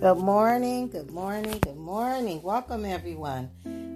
Good morning, good morning, good morning. Welcome, everyone.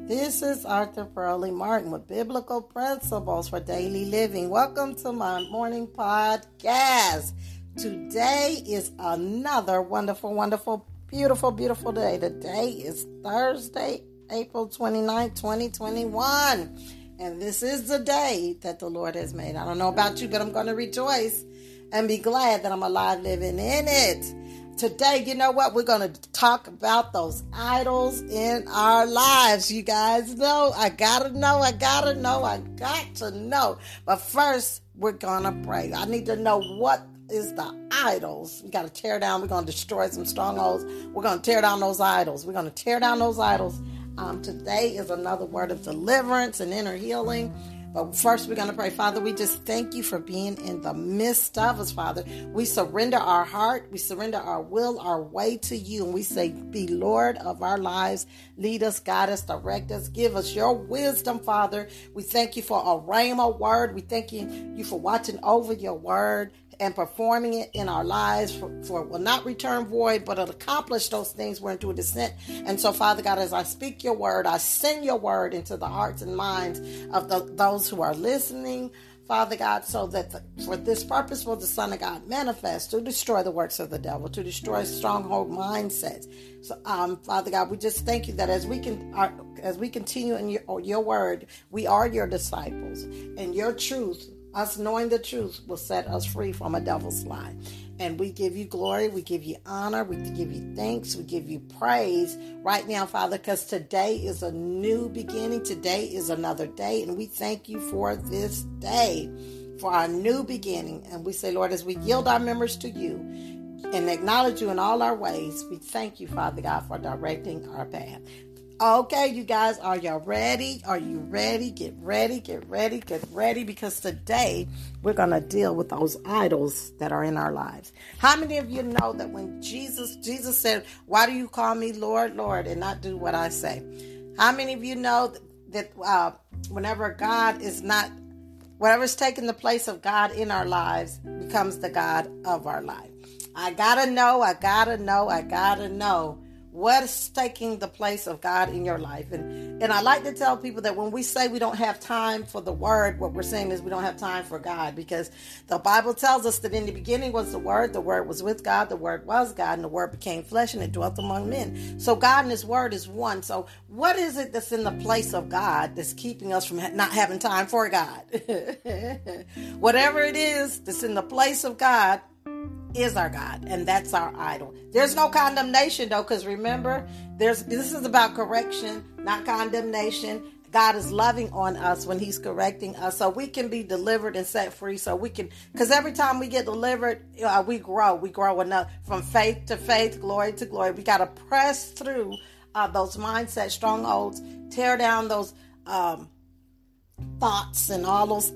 This is Arthur Pearlie Martin with Biblical Principles for Daily Living. Welcome to my morning podcast. Today is another wonderful, wonderful, beautiful, beautiful day. Today is Thursday, April 29, 2021. And this is the day that the Lord has made. I don't know about you, but I'm going to rejoice and be glad that I'm alive living in it. Today, you know what? We're going to talk about those idols in our lives. You guys know, I got to know, I got to know, I got to know. But first, we're going to pray. I need to know what is the idols. We got to tear down, we're going to destroy some strongholds. We're going to tear down those idols. We're going to tear down those idols. Um, today is another word of deliverance and inner healing. But first, we're going to pray. Father, we just thank you for being in the midst of us, Father. We surrender our heart, we surrender our will, our way to you, and we say, Be Lord of our lives. Lead us, guide us, direct us, give us your wisdom, Father. We thank you for a rhema word. We thank you, you for watching over your word and performing it in our lives for, for, will not return void, but it'll accomplish those things we're into a descent. And so, Father God, as I speak your word, I send your word into the hearts and minds of the, those who are listening. Father God, so that the, for this purpose will the Son of God manifest to destroy the works of the devil, to destroy stronghold mindsets. So, um, Father God, we just thank you that as we can, our, as we continue in your, your word, we are your disciples, and your truth us knowing the truth will set us free from a devil's lie. And we give you glory, we give you honor, we give you thanks, we give you praise right now, Father, because today is a new beginning. Today is another day, and we thank you for this day, for our new beginning. And we say, Lord, as we yield our members to you and acknowledge you in all our ways, we thank you, Father God, for directing our path. Okay, you guys, are y'all ready? Are you ready? Get ready, get ready, get ready because today we're going to deal with those idols that are in our lives. How many of you know that when Jesus Jesus said, "Why do you call me Lord, Lord and not do what I say?" How many of you know that uh, whenever God is not whatever's taking the place of God in our lives becomes the God of our life. I got to know, I got to know, I got to know what's taking the place of God in your life. And and I like to tell people that when we say we don't have time for the word, what we're saying is we don't have time for God because the Bible tells us that in the beginning was the word, the word was with God, the word was God, and the word became flesh and it dwelt among men. So God and his word is one. So what is it that's in the place of God that's keeping us from not having time for God? Whatever it is that's in the place of God, is our God, and that's our idol. There's no condemnation though, because remember, there's this is about correction, not condemnation. God is loving on us when He's correcting us, so we can be delivered and set free. So we can, because every time we get delivered, we grow. We grow enough from faith to faith, glory to glory. We got to press through uh, those mindset strongholds, tear down those um, thoughts and all those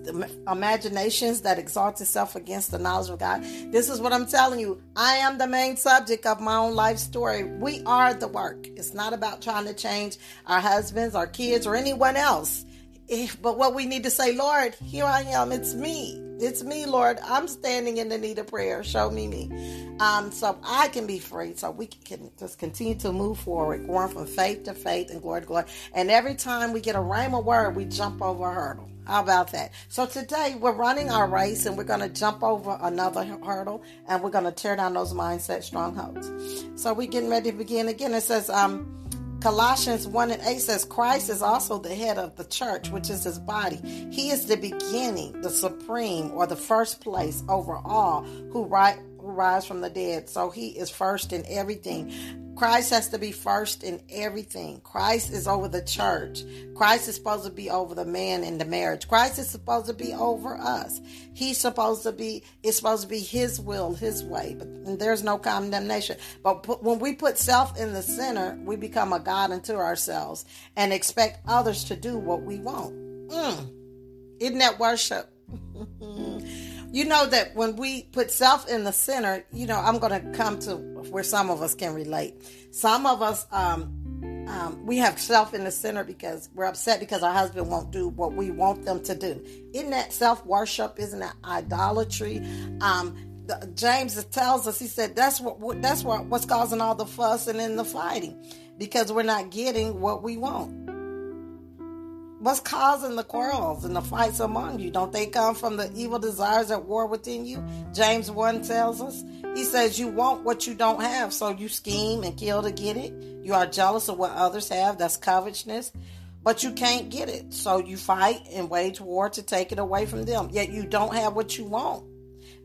imaginations that exalt itself against the knowledge of God. This is what I'm telling you. I am the main subject of my own life story. We are the work. It's not about trying to change our husbands, our kids, or anyone else. Eh, but what we need to say, Lord, here I am. It's me. It's me, Lord. I'm standing in the need of prayer. Show me me. Um, so I can be free. So we can just continue to move forward, going from faith to faith and glory to glory. And every time we get a rhema word, we jump over a hurdle. How about that? So today we're running our race and we're going to jump over another hurdle and we're going to tear down those mindset strongholds. So we're getting ready to begin again. It says, um, Colossians 1 and 8 says, Christ is also the head of the church, which is his body. He is the beginning, the supreme, or the first place over all who, ri- who rise from the dead. So he is first in everything. Christ has to be first in everything. Christ is over the church. Christ is supposed to be over the man in the marriage. Christ is supposed to be over us. He's supposed to be, it's supposed to be his will, his way. But there's no condemnation. But when we put self in the center, we become a God unto ourselves and expect others to do what we want. Mm. Isn't that worship? you know that when we put self in the center, you know, I'm going to come to where some of us can relate. Some of us, um, um, we have self in the center because we're upset because our husband won't do what we want them to do. Isn't that self worship? Isn't that idolatry? Um, James tells us, he said, that's what that's what what's causing all the fuss and in the fighting, because we're not getting what we want. What's causing the quarrels and the fights among you? Don't they come from the evil desires at war within you? James 1 tells us. He says, You want what you don't have, so you scheme and kill to get it. You are jealous of what others have, that's covetousness, but you can't get it. So you fight and wage war to take it away from them. Yet you don't have what you want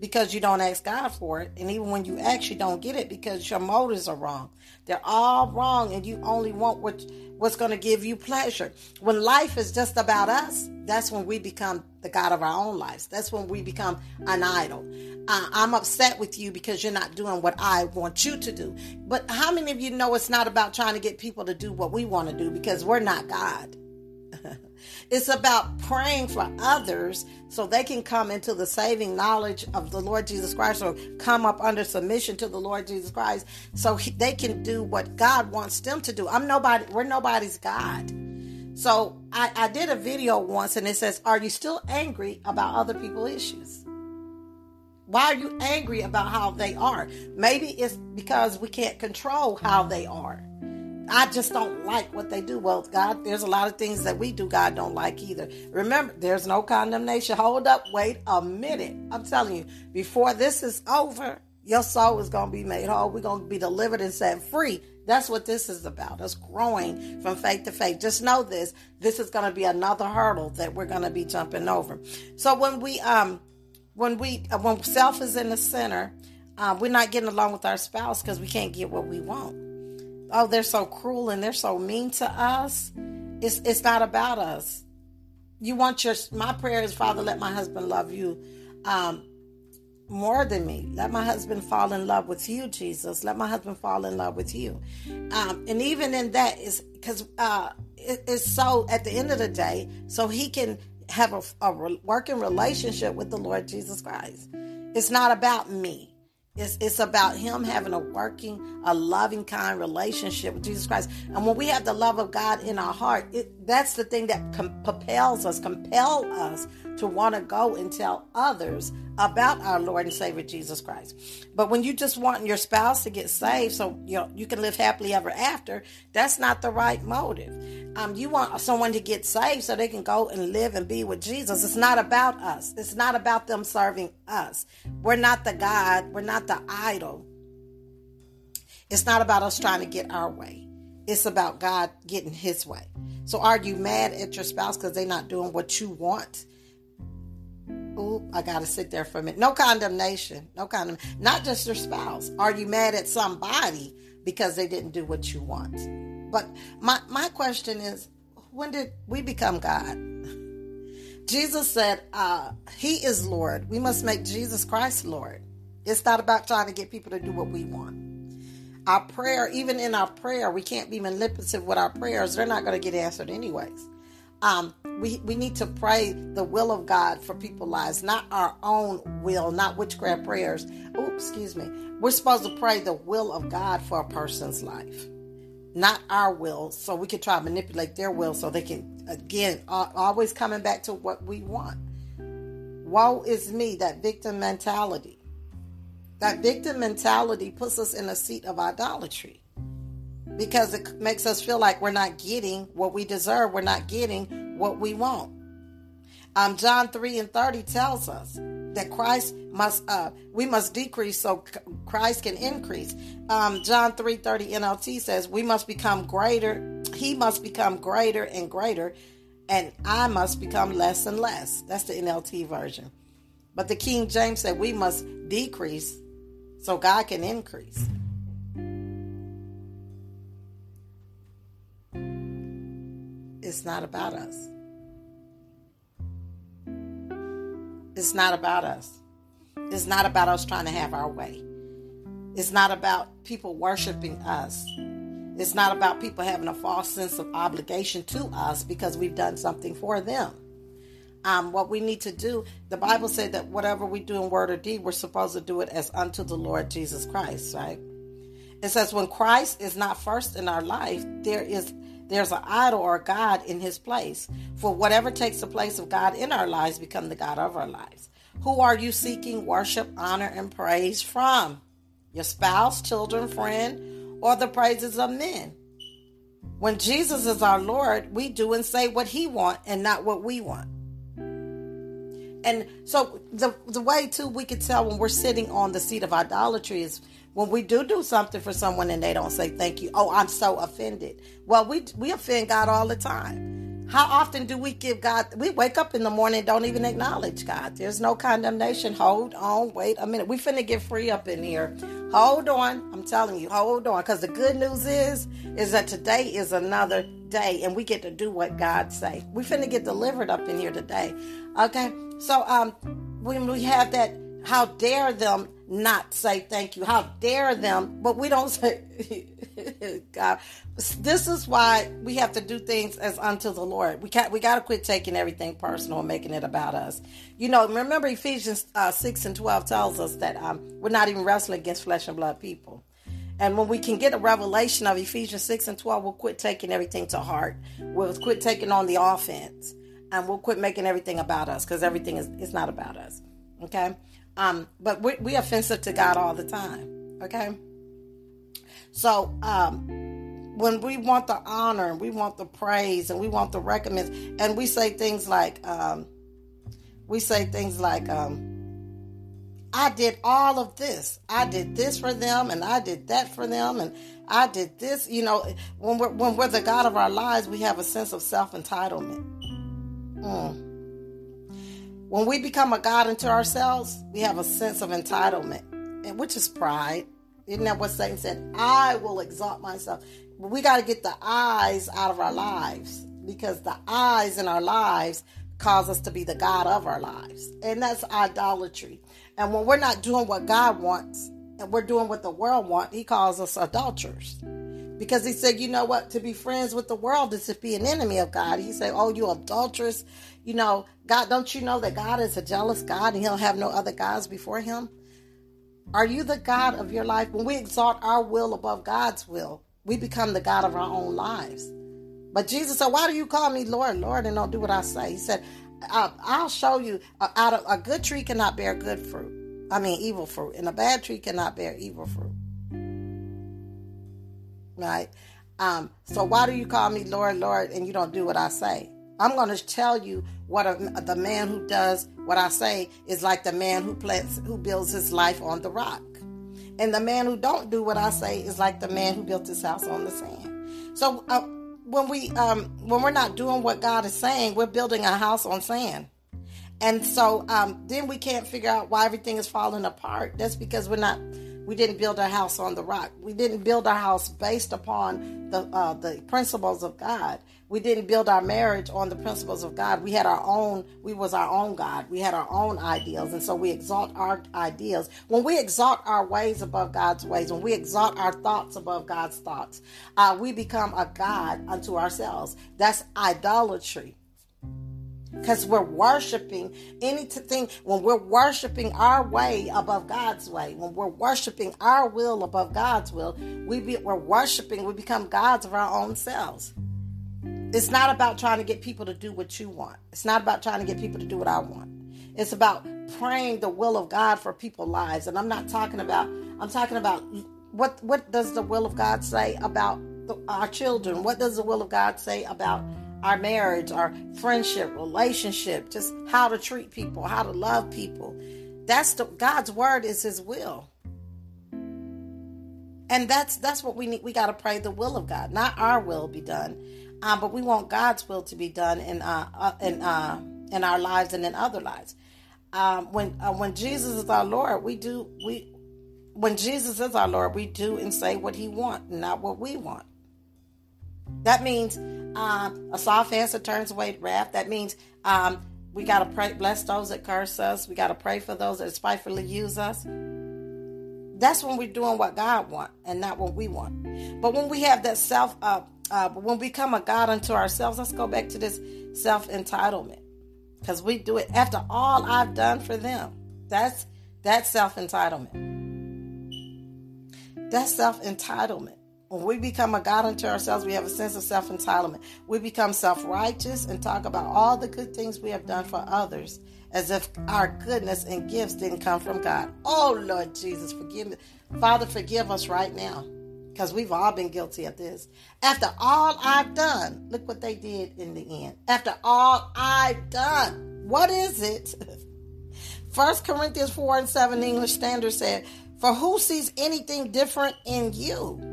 because you don't ask God for it. And even when you ask, you don't get it because your motives are wrong. They're all wrong, and you only want what what's going to give you pleasure. When life is just about us, that's when we become the God of our own lives. That's when we become an idol. Uh, I'm upset with you because you're not doing what I want you to do. But how many of you know it's not about trying to get people to do what we want to do because we're not God? It's about praying for others so they can come into the saving knowledge of the Lord Jesus Christ or come up under submission to the Lord Jesus Christ so he, they can do what God wants them to do. I'm nobody, we're nobody's God. So I, I did a video once and it says, Are you still angry about other people's issues? Why are you angry about how they are? Maybe it's because we can't control how they are. I just don't like what they do. Well, God, there's a lot of things that we do God don't like either. Remember, there's no condemnation. Hold up, wait a minute. I'm telling you, before this is over, your soul is going to be made whole. We're going to be delivered and set free. That's what this is about. Us growing from faith to faith. Just know this. This is going to be another hurdle that we're going to be jumping over. So when we um when we uh, when self is in the center, um, we're not getting along with our spouse because we can't get what we want oh, they're so cruel and they're so mean to us. It's it's not about us. You want your my prayer is, Father, let my husband love you um, more than me. Let my husband fall in love with you, Jesus. Let my husband fall in love with you. Um, and even in that is because uh, it, it's so at the end of the day, so he can have a, a working relationship with the Lord Jesus Christ. It's not about me. It's, it's about him having a working, a loving, kind relationship with Jesus Christ. And when we have the love of God in our heart, it, that's the thing that com- propels us, compel us to want to go and tell others about our Lord and Savior Jesus Christ. But when you just want your spouse to get saved so you know, you can live happily ever after, that's not the right motive. Um, you want someone to get saved so they can go and live and be with Jesus. It's not about us. It's not about them serving us. We're not the God. We're not the idol. It's not about us trying to get our way. It's about God getting his way. So are you mad at your spouse because they're not doing what you want? I gotta sit there for a minute. No condemnation. No condemnation. Not just your spouse. Are you mad at somebody because they didn't do what you want? But my, my question is, when did we become God? Jesus said, uh, He is Lord. We must make Jesus Christ Lord. It's not about trying to get people to do what we want. Our prayer, even in our prayer, we can't be manipulative with our prayers. They're not going to get answered anyways. Um, we, we need to pray the will of God for people's lives, not our own will, not witchcraft prayers. Oh, excuse me. We're supposed to pray the will of God for a person's life, not our will, so we can try to manipulate their will so they can, again, always coming back to what we want. Woe is me, that victim mentality. That victim mentality puts us in a seat of idolatry because it makes us feel like we're not getting what we deserve. We're not getting what we want. Um, John 3 and 30 tells us that Christ must, uh, we must decrease so Christ can increase. Um, John 3 30 NLT says, we must become greater. He must become greater and greater, and I must become less and less. That's the NLT version. But the King James said, we must decrease so God can increase. It's not about us. It's not about us. It's not about us trying to have our way. It's not about people worshiping us. It's not about people having a false sense of obligation to us because we've done something for them. Um, what we need to do, the Bible said that whatever we do in word or deed, we're supposed to do it as unto the Lord Jesus Christ, right? It says when Christ is not first in our life, there is there's an idol or God in his place. For whatever takes the place of God in our lives become the God of our lives. Who are you seeking worship, honor, and praise from? Your spouse, children, friend, or the praises of men? When Jesus is our Lord, we do and say what he want and not what we want. And so the the way too we can tell when we're sitting on the seat of idolatry is when we do do something for someone and they don't say thank you. Oh, I'm so offended. Well, we we offend God all the time. How often do we give God? We wake up in the morning, don't even acknowledge God. There's no condemnation. Hold on, wait a minute. We finna get free up in here. Hold on. I'm telling you, hold on. Because the good news is, is that today is another day, and we get to do what God say. We finna get delivered up in here today. Okay. So um, when we have that, how dare them not say thank you? How dare them? But we don't say, God. This is why we have to do things as unto the Lord. We can't. We got to quit taking everything personal and making it about us. You know, remember Ephesians uh, six and twelve tells us that um, we're not even wrestling against flesh and blood people. And when we can get a revelation of Ephesians 6 and 12, we'll quit taking everything to heart. We'll quit taking on the offense. And we'll quit making everything about us because everything is, it's not about us. Okay? Um, but we, we offensive to God all the time. Okay? So um, when we want the honor and we want the praise and we want the recompense, and we say things like, um, we say things like, um, I did all of this. I did this for them, and I did that for them, and I did this. You know, when we're when we're the God of our lives, we have a sense of self entitlement. Mm. When we become a God unto mm-hmm. ourselves, we have a sense of entitlement, and which is pride. Isn't that what Satan said? I will exalt myself. We got to get the eyes out of our lives because the eyes in our lives cause us to be the God of our lives. And that's idolatry. And when we're not doing what God wants and we're doing what the world wants, he calls us adulterers. Because he said, you know what, to be friends with the world is to be an enemy of God. He said, oh, you adulterous, you know, God, don't you know that God is a jealous God and he'll have no other gods before him? Are you the God of your life? When we exalt our will above God's will, we become the God of our own lives. But Jesus said, Why do you call me Lord, Lord, and don't do what I say? He said, I'll show you. Out of a good tree cannot bear good fruit. I mean, evil fruit. And a bad tree cannot bear evil fruit. Right? Um, so why do you call me Lord, Lord, and you don't do what I say? I'm going to tell you what a, the man who does what I say is like the man who plants, who builds his life on the rock, and the man who don't do what I say is like the man who built his house on the sand. So uh, when we um, when we're not doing what God is saying, we're building a house on sand. And so um, then we can't figure out why everything is falling apart. That's because we're not we didn't build our house on the rock. We didn't build our house based upon the uh, the principles of God. We didn't build our marriage on the principles of God. We had our own. We was our own God. We had our own ideals, and so we exalt our ideals. When we exalt our ways above God's ways, when we exalt our thoughts above God's thoughts, uh, we become a God unto ourselves. That's idolatry because we're worshiping anything when we're worshiping our way above god's way when we're worshiping our will above god's will we be, we're worshiping we become gods of our own selves. It's not about trying to get people to do what you want. It's not about trying to get people to do what i want. It's about praying the will of god for people's lives. And i'm not talking about i'm talking about what what does the will of god say about the, our children? What does the will of god say about our marriage, our friendship, relationship, just how to treat people, how to love people. That's the God's word is his will. And that's that's what we need. We got to pray the will of God, not our will be done, uh, but we want God's will to be done in uh, uh in uh, in our lives and in other lives. Um, when uh, when Jesus is our Lord, we do we when Jesus is our Lord, we do and say what He wants, not what we want. That means um, a soft answer turns away wrath. That means um, we got to pray, bless those that curse us. We got to pray for those that spitefully use us. That's when we're doing what God wants and not what we want. But when we have that self, uh, uh, when we become a God unto ourselves, let's go back to this self entitlement because we do it after all I've done for them. That's that's self entitlement. That's self entitlement. When we become a God unto ourselves, we have a sense of self entitlement. We become self righteous and talk about all the good things we have done for others as if our goodness and gifts didn't come from God. Oh, Lord Jesus, forgive me. Father, forgive us right now because we've all been guilty of this. After all I've done, look what they did in the end. After all I've done, what is it? First Corinthians 4 and 7 English Standard said, For who sees anything different in you?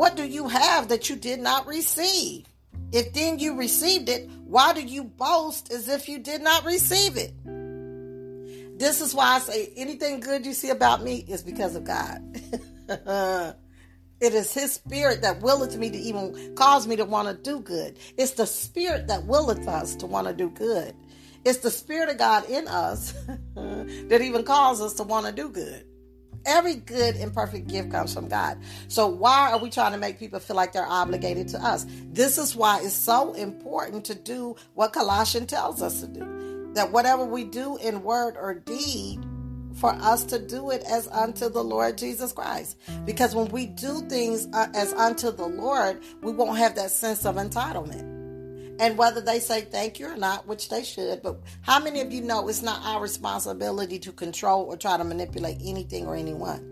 What do you have that you did not receive? If then you received it, why do you boast as if you did not receive it? This is why I say anything good you see about me is because of God. it is His Spirit that willeth me to even cause me to want to do good. It's the Spirit that willeth us to want to do good. It's the Spirit of God in us that even calls us to want to do good. Every good and perfect gift comes from God. So why are we trying to make people feel like they're obligated to us? This is why it's so important to do what Colossians tells us to do. That whatever we do in word or deed, for us to do it as unto the Lord Jesus Christ. Because when we do things uh, as unto the Lord, we won't have that sense of entitlement and whether they say thank you or not, which they should. But how many of you know it's not our responsibility to control or try to manipulate anything or anyone?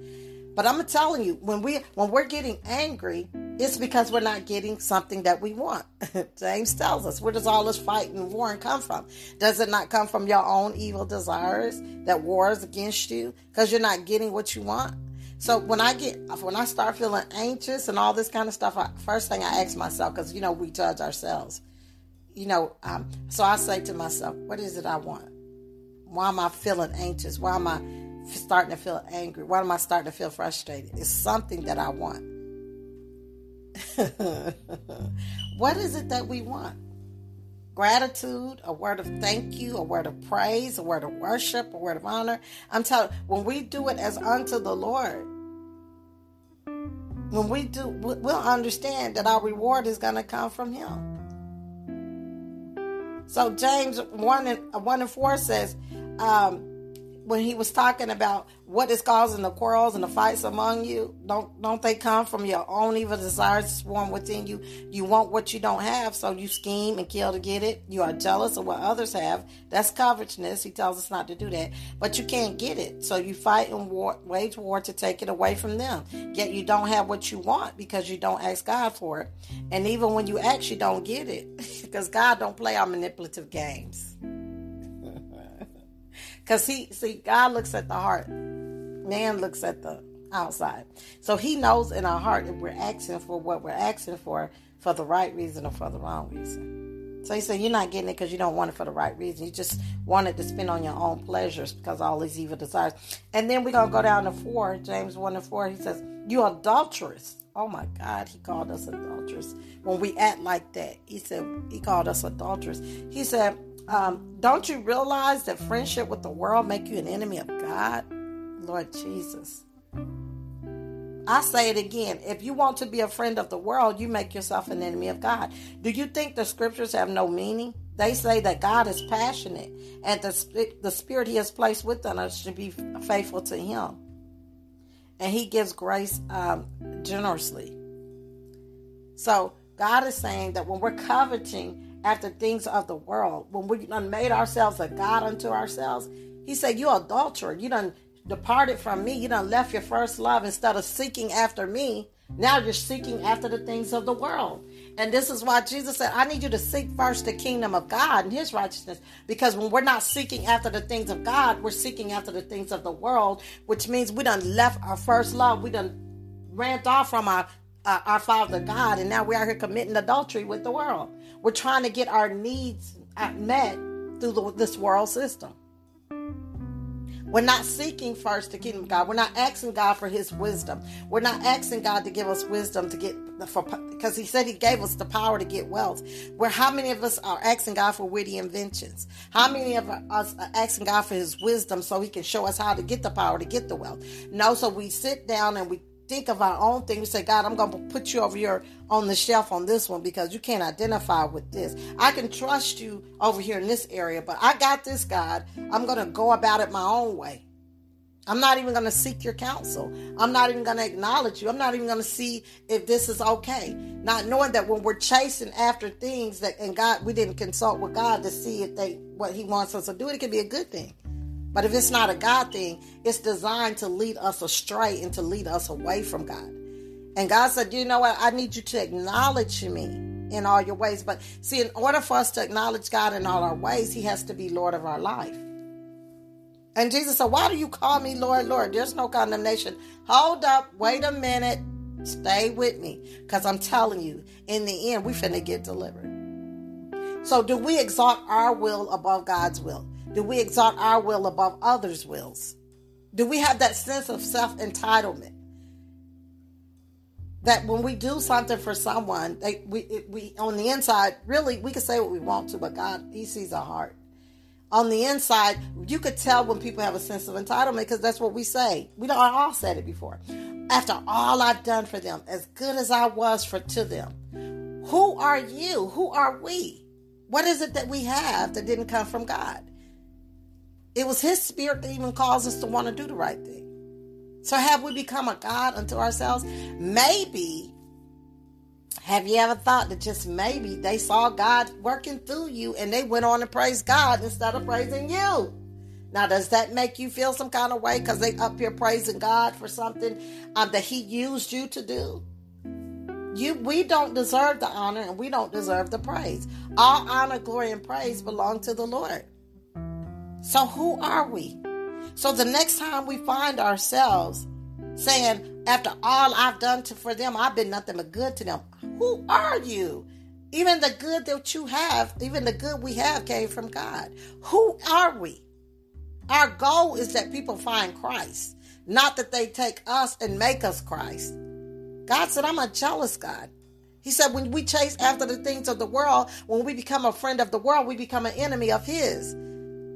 But I'm telling you, when we when we're getting angry, it's because we're not getting something that we want. James tells us, where does all this fight and come from? Does it not come from your own evil desires that wars against you because you're not getting what you want? So when I get when I start feeling anxious and all this kind of stuff, I, first thing I ask myself because you know we judge ourselves you know, um, so I say to myself, what is it I want? Why am I feeling anxious? Why am I starting to feel angry? Why am I starting to feel frustrated? It's something that I want. what is it that we want? Gratitude, a word of thank you, a word of praise, a word of worship, a word of honor. I'm telling when we do it as unto the Lord, when we do, we'll understand that our reward is going to come from Him. So James 1 and, 1 and 4 says, um, when he was talking about what is causing the quarrels and the fights among you, don't don't they come from your own evil desires swarm within you? You want what you don't have, so you scheme and kill to get it. You are jealous of what others have. That's covetousness. He tells us not to do that, but you can't get it, so you fight and war, wage war to take it away from them. Yet you don't have what you want because you don't ask God for it, and even when you ask, you don't get it because God don't play our manipulative games. Because he, see, God looks at the heart, man looks at the outside. So he knows in our heart if we're asking for what we're asking for for the right reason or for the wrong reason. So he said, You're not getting it because you don't want it for the right reason. You just want it to spend on your own pleasures because all these evil desires. And then we're going to go down to 4, James 1 and 4. He says, You adulterous. Oh my God, he called us adulterous. When we act like that, he said, He called us adulterous. He said, um, don't you realize that friendship with the world make you an enemy of God? Lord Jesus. I say it again. If you want to be a friend of the world, you make yourself an enemy of God. Do you think the scriptures have no meaning? They say that God is passionate and the, the spirit he has placed within us should be faithful to him. And he gives grace um, generously. So God is saying that when we're coveting after things of the world. When we done made ourselves a God unto ourselves, he said, You adulterer, you done departed from me, you done left your first love instead of seeking after me. Now you're seeking after the things of the world. And this is why Jesus said, I need you to seek first the kingdom of God and his righteousness. Because when we're not seeking after the things of God, we're seeking after the things of the world, which means we done left our first love. We done ran off from our uh, our Father God, and now we are here committing adultery with the world. We're trying to get our needs met through the, this world system. We're not seeking first the kingdom of God. We're not asking God for His wisdom. We're not asking God to give us wisdom to get the for because He said He gave us the power to get wealth. Where how many of us are asking God for witty inventions? How many of us are asking God for His wisdom so He can show us how to get the power to get the wealth? No, so we sit down and we think of our own thing. We say, God, I'm going to put you over here on the shelf on this one because you can't identify with this. I can trust you over here in this area, but I got this, God. I'm going to go about it my own way. I'm not even going to seek your counsel. I'm not even going to acknowledge you. I'm not even going to see if this is okay. Not knowing that when we're chasing after things that and God, we didn't consult with God to see if they what He wants us to do. It could be a good thing, but if it's not a God thing, it's designed to lead us astray and to lead us away from God. And God said, "You know what? I need you to acknowledge me in all your ways." But see, in order for us to acknowledge God in all our ways, He has to be Lord of our life. And Jesus said, Why do you call me Lord, Lord? There's no condemnation. Hold up, wait a minute, stay with me. Because I'm telling you, in the end, we finna get delivered. So, do we exalt our will above God's will? Do we exalt our will above others' wills? Do we have that sense of self entitlement? That when we do something for someone, they, we, we on the inside, really, we can say what we want to, but God, He sees our heart on the inside, you could tell when people have a sense of entitlement because that's what we say. We don't all said it before. After all I've done for them, as good as I was for to them, who are you? Who are we? What is it that we have that didn't come from God? It was His Spirit that even caused us to want to do the right thing. So have we become a God unto ourselves? Maybe have you ever thought that just maybe they saw God working through you and they went on to praise God instead of praising you? Now, does that make you feel some kind of way because they up here praising God for something um, that He used you to do? You, we don't deserve the honor and we don't deserve the praise. All honor, glory, and praise belong to the Lord. So, who are we? So, the next time we find ourselves saying, after all I've done to, for them, I've been nothing but good to them. Who are you? Even the good that you have, even the good we have came from God. Who are we? Our goal is that people find Christ, not that they take us and make us Christ. God said, I'm a jealous God. He said, when we chase after the things of the world, when we become a friend of the world, we become an enemy of His.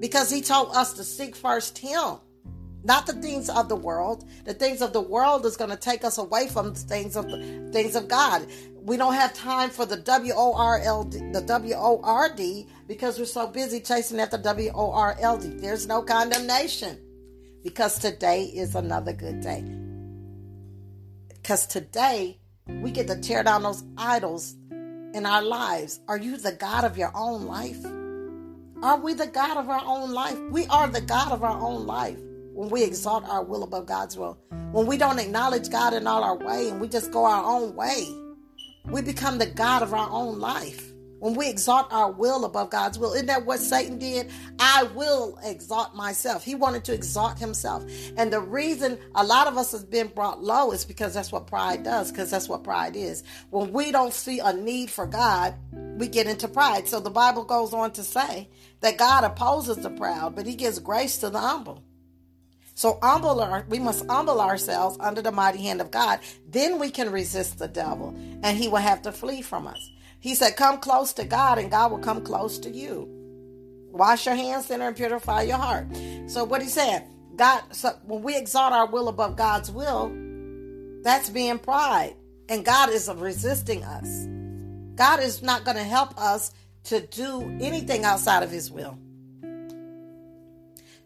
Because He told us to seek first Him not the things of the world. The things of the world is going to take us away from the things of the things of God. We don't have time for the W O R L D, the W O R D, because we're so busy chasing after W O R L D. There's no condemnation, because today is another good day. Because today we get to tear down those idols in our lives. Are you the God of your own life? Are we the God of our own life? We are the God of our own life when we exalt our will above God's will, when we don't acknowledge God in all our way and we just go our own way, we become the God of our own life. When we exalt our will above God's will, isn't that what Satan did? I will exalt myself. He wanted to exalt himself. And the reason a lot of us has been brought low is because that's what pride does, because that's what pride is. When we don't see a need for God, we get into pride. So the Bible goes on to say that God opposes the proud, but he gives grace to the humble. So humble our, we must humble ourselves under the mighty hand of God. Then we can resist the devil and he will have to flee from us. He said, Come close to God and God will come close to you. Wash your hands, sinner, and purify your heart. So what he said, God, so when we exalt our will above God's will, that's being pride. And God is resisting us. God is not going to help us to do anything outside of his will.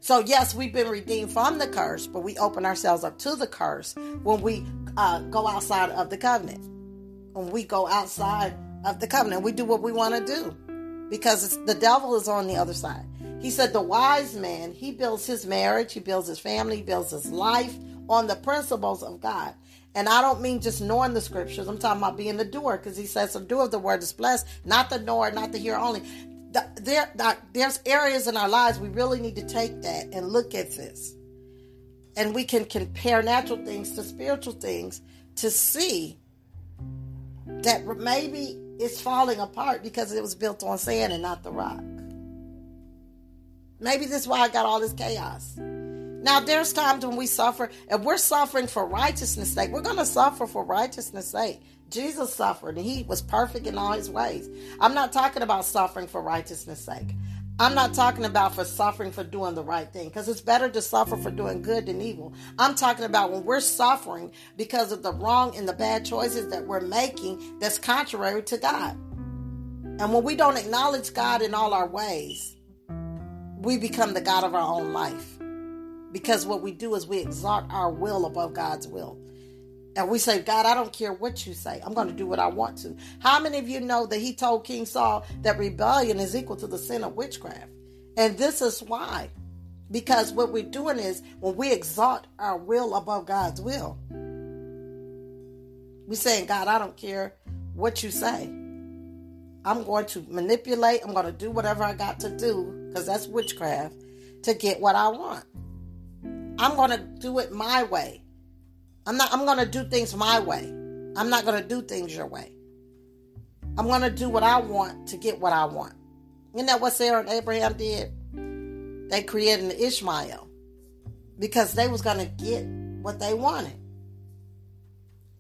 So, yes, we've been redeemed from the curse, but we open ourselves up to the curse when we uh, go outside of the covenant. When we go outside of the covenant, we do what we want to do because the devil is on the other side. He said, The wise man, he builds his marriage, he builds his family, he builds his life on the principles of God. And I don't mean just knowing the scriptures. I'm talking about being the doer because he says the doer of the word is blessed, not the knower, not the hearer only there, there's areas in our lives we really need to take that and look at this. And we can compare natural things to spiritual things to see that maybe it's falling apart because it was built on sand and not the rock. Maybe this is why I got all this chaos. Now, there's times when we suffer, and we're suffering for righteousness' sake. We're going to suffer for righteousness' sake. Jesus suffered and he was perfect in all his ways. I'm not talking about suffering for righteousness' sake. I'm not talking about for suffering for doing the right thing because it's better to suffer for doing good than evil. I'm talking about when we're suffering because of the wrong and the bad choices that we're making that's contrary to God. And when we don't acknowledge God in all our ways, we become the God of our own life Because what we do is we exalt our will above God's will. And we say, God, I don't care what you say. I'm going to do what I want to. How many of you know that he told King Saul that rebellion is equal to the sin of witchcraft? And this is why. Because what we're doing is when we exalt our will above God's will, we're saying, God, I don't care what you say. I'm going to manipulate. I'm going to do whatever I got to do because that's witchcraft to get what I want. I'm going to do it my way. I'm not I'm going to do things my way. I'm not going to do things your way. I'm going to do what I want to get what I want. Isn't that what Sarah and Abraham did? They created an Ishmael because they was going to get what they wanted.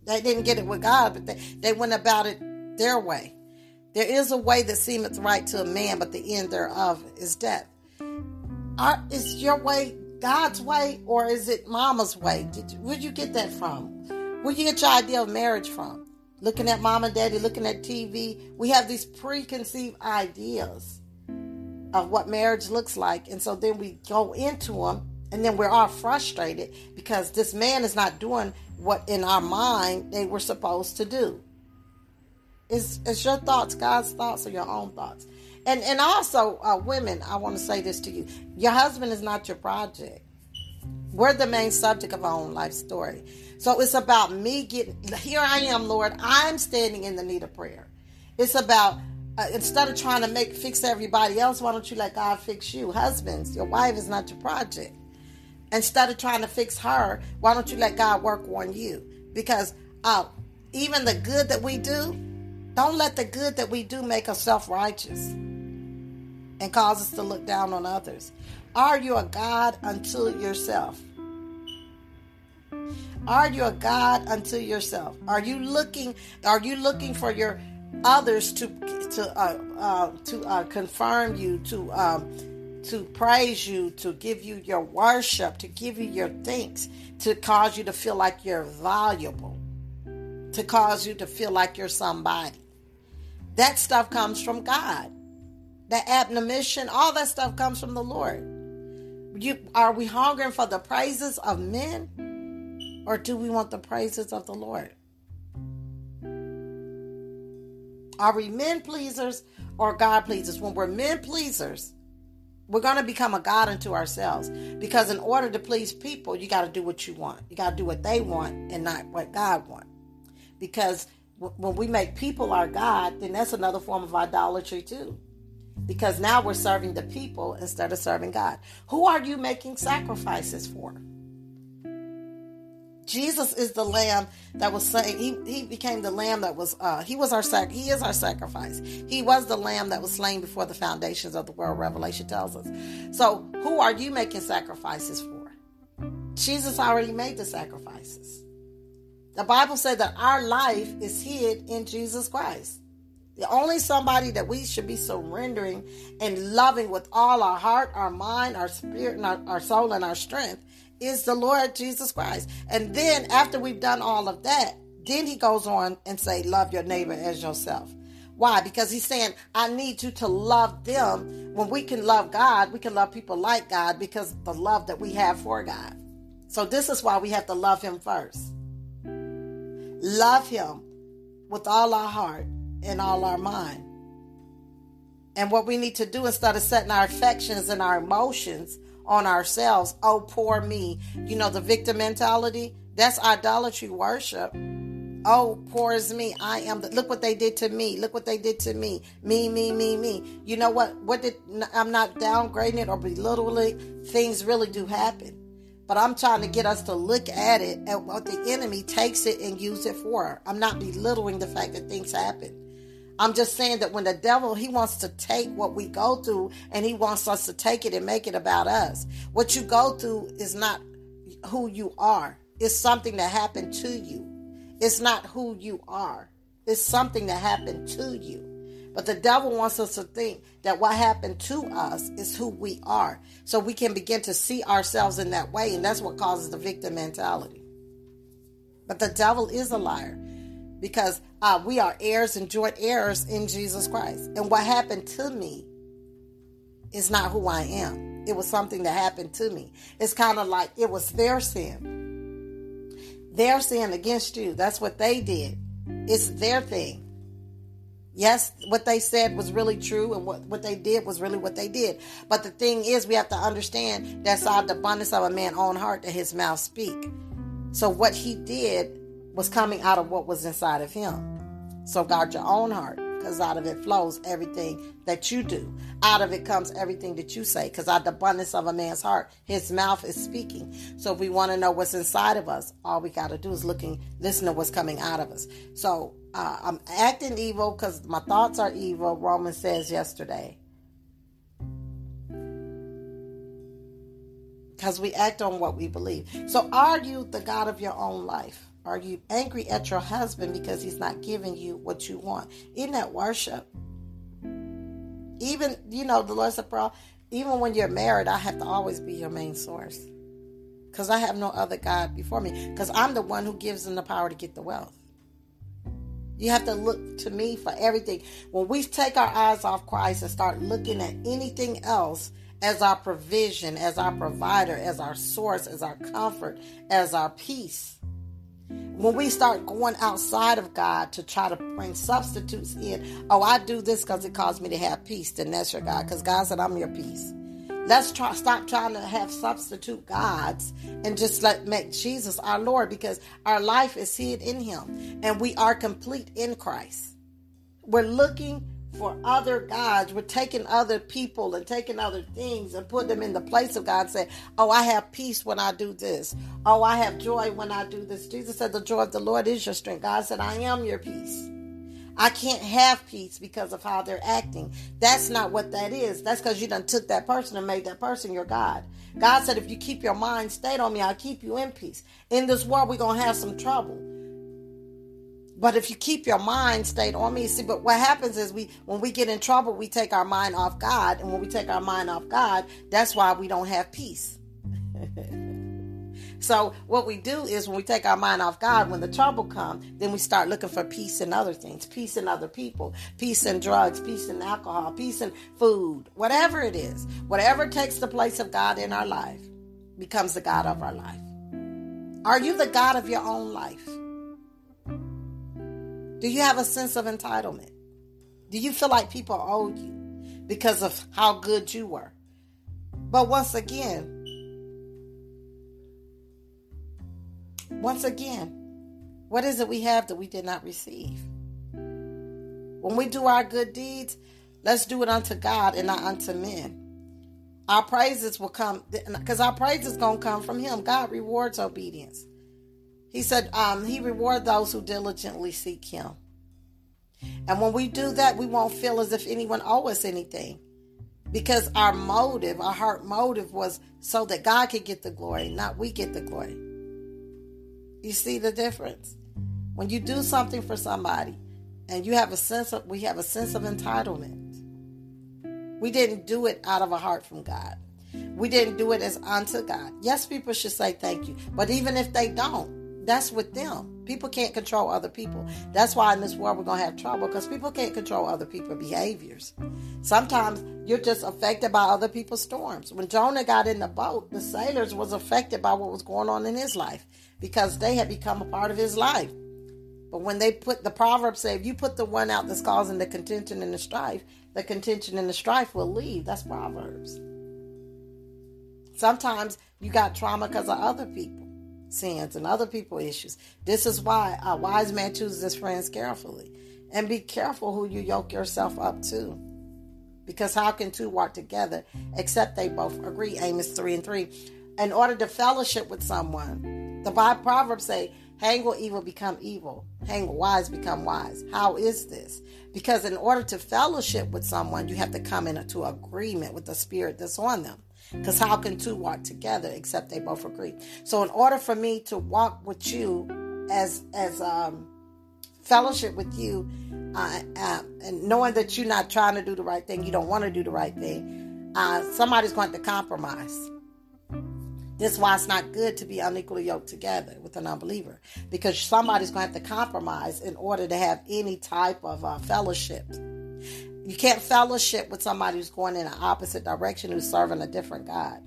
They didn't get it with God, but they, they went about it their way. There is a way that seemeth right to a man, but the end thereof is death. Are, is your way God's way or is it mama's way? Did you, where'd you get that from? Where'd you get your idea of marriage from? Looking at mom and daddy, looking at TV. We have these preconceived ideas of what marriage looks like. And so then we go into them and then we're all frustrated because this man is not doing what in our mind they were supposed to do. Is is your thoughts God's thoughts or your own thoughts? And and also, uh, women, I want to say this to you: your husband is not your project. We're the main subject of our own life story. So it's about me getting here. I am, Lord. I'm standing in the need of prayer. It's about uh, instead of trying to make fix everybody else, why don't you let God fix you? Husbands, your wife is not your project. Instead of trying to fix her, why don't you let God work on you? Because uh, even the good that we do, don't let the good that we do make us self righteous and cause us to look down on others. Are you a God unto yourself? Are you a God unto yourself? Are you looking? Are you looking for your others to to uh, uh, to uh, confirm you to um, to praise you, to give you your worship, to give you your thanks, to cause you to feel like you're valuable, to cause you to feel like you're somebody. That stuff comes from God. The admonition, all that stuff comes from the Lord. You, are we hungering for the praises of men or do we want the praises of the Lord? Are we men pleasers or God pleasers? When we're men pleasers, we're going to become a God unto ourselves because in order to please people, you got to do what you want. You got to do what they want and not what God wants. Because when we make people our God, then that's another form of idolatry too. Because now we're serving the people instead of serving God. Who are you making sacrifices for? Jesus is the lamb that was slain. He, he became the lamb that was, uh, he was our sac, he is our sacrifice. He was the lamb that was slain before the foundations of the world, Revelation tells us. So who are you making sacrifices for? Jesus already made the sacrifices. The Bible said that our life is hid in Jesus Christ. The only somebody that we should be surrendering and loving with all our heart, our mind, our spirit, and our, our soul, and our strength is the Lord Jesus Christ. And then after we've done all of that, then he goes on and say, love your neighbor as yourself. Why? Because he's saying, I need you to love them. When we can love God, we can love people like God because the love that we have for God. So this is why we have to love him first. Love him with all our heart and all our mind. And what we need to do instead of setting our affections and our emotions on ourselves. Oh, poor me. You know, the victim mentality, that's idolatry worship. Oh, poor is me. I am the, look what they did to me. Look what they did to me. Me, me, me, me. You know what? What did I'm not downgrading it or belittling. Things really do happen. But I'm trying to get us to look at it and what the enemy takes it and use it for. I'm not belittling the fact that things happen. I'm just saying that when the devil, he wants to take what we go through and he wants us to take it and make it about us. What you go through is not who you are, it's something that happened to you. It's not who you are, it's something that happened to you. But the devil wants us to think that what happened to us is who we are. So we can begin to see ourselves in that way. And that's what causes the victim mentality. But the devil is a liar because uh, we are heirs and joint heirs in Jesus Christ. And what happened to me is not who I am. it was something that happened to me. It's kind of like it was their sin. Their sin against you. That's what they did. It's their thing. Yes, what they said was really true, and what, what they did was really what they did. But the thing is, we have to understand that's out the abundance of a man's own heart that his mouth speak. So what he did was coming out of what was inside of him. So guard your own heart because out of it flows everything that you do. Out of it comes everything that you say because out the abundance of a man's heart, his mouth is speaking. So if we want to know what's inside of us, all we got to do is looking, listen to what's coming out of us. So uh, I'm acting evil because my thoughts are evil, Romans says yesterday. Because we act on what we believe. So are you the God of your own life? Are you angry at your husband because he's not giving you what you want? Isn't that worship? Even, you know, the Lord said, bro, even when you're married, I have to always be your main source. Because I have no other God before me. Because I'm the one who gives them the power to get the wealth. You have to look to me for everything. When we take our eyes off Christ and start looking at anything else as our provision, as our provider, as our source, as our comfort, as our peace, when we start going outside of God to try to bring substitutes in, oh, I do this because it caused me to have peace, then that's your God. Because God said, I'm your peace. Let's try stop trying to have substitute gods and just let make Jesus our Lord because our life is hid in him and we are complete in Christ. We're looking for other gods. We're taking other people and taking other things and put them in the place of God. Say, oh, I have peace when I do this. Oh, I have joy when I do this. Jesus said, the joy of the Lord is your strength. God said, I am your peace. I can't have peace because of how they're acting. That's not what that is. That's because you done took that person and made that person your God. God said, if you keep your mind stayed on me, I'll keep you in peace. In this world, we're going to have some trouble. But if you keep your mind stayed on me, see, but what happens is we, when we get in trouble, we take our mind off God. And when we take our mind off God, that's why we don't have peace. so what we do is when we take our mind off God, when the trouble comes, then we start looking for peace in other things, peace in other people, peace in drugs, peace in alcohol, peace in food, whatever it is, whatever takes the place of God in our life becomes the God of our life. Are you the God of your own life? Do you have a sense of entitlement? Do you feel like people owe you because of how good you were? But once again, once again, what is it we have that we did not receive? When we do our good deeds, let's do it unto God and not unto men. Our praises will come because our praises gonna come from Him. God rewards obedience. He said, um, He reward those who diligently seek Him. And when we do that, we won't feel as if anyone owes us anything. Because our motive, our heart motive was so that God could get the glory, not we get the glory. You see the difference? When you do something for somebody and you have a sense of we have a sense of entitlement. We didn't do it out of a heart from God. We didn't do it as unto God. Yes, people should say thank you. But even if they don't, that's with them. People can't control other people. That's why in this world we're going to have trouble because people can't control other people's behaviors. Sometimes you're just affected by other people's storms. When Jonah got in the boat, the sailors was affected by what was going on in his life because they had become a part of his life. But when they put the proverb say, if you put the one out that's causing the contention and the strife, the contention and the strife will leave. That's Proverbs. Sometimes you got trauma because of other people sins and other people issues. This is why a wise man chooses his friends carefully. And be careful who you yoke yourself up to. Because how can two walk together except they both agree? Amos 3 and 3. In order to fellowship with someone, the Bible Proverbs say, hang will evil become evil, hang will wise become wise. How is this? Because in order to fellowship with someone, you have to come into agreement with the spirit that's on them. Because how can two walk together except they both agree? So, in order for me to walk with you as as um, fellowship with you, uh, uh, and knowing that you're not trying to do the right thing, you don't want to do the right thing, uh, somebody's going to compromise. This is why it's not good to be unequally yoked together with an unbeliever because somebody's going to have to compromise in order to have any type of uh, fellowship. You can't fellowship with somebody who's going in an opposite direction, who's serving a different God.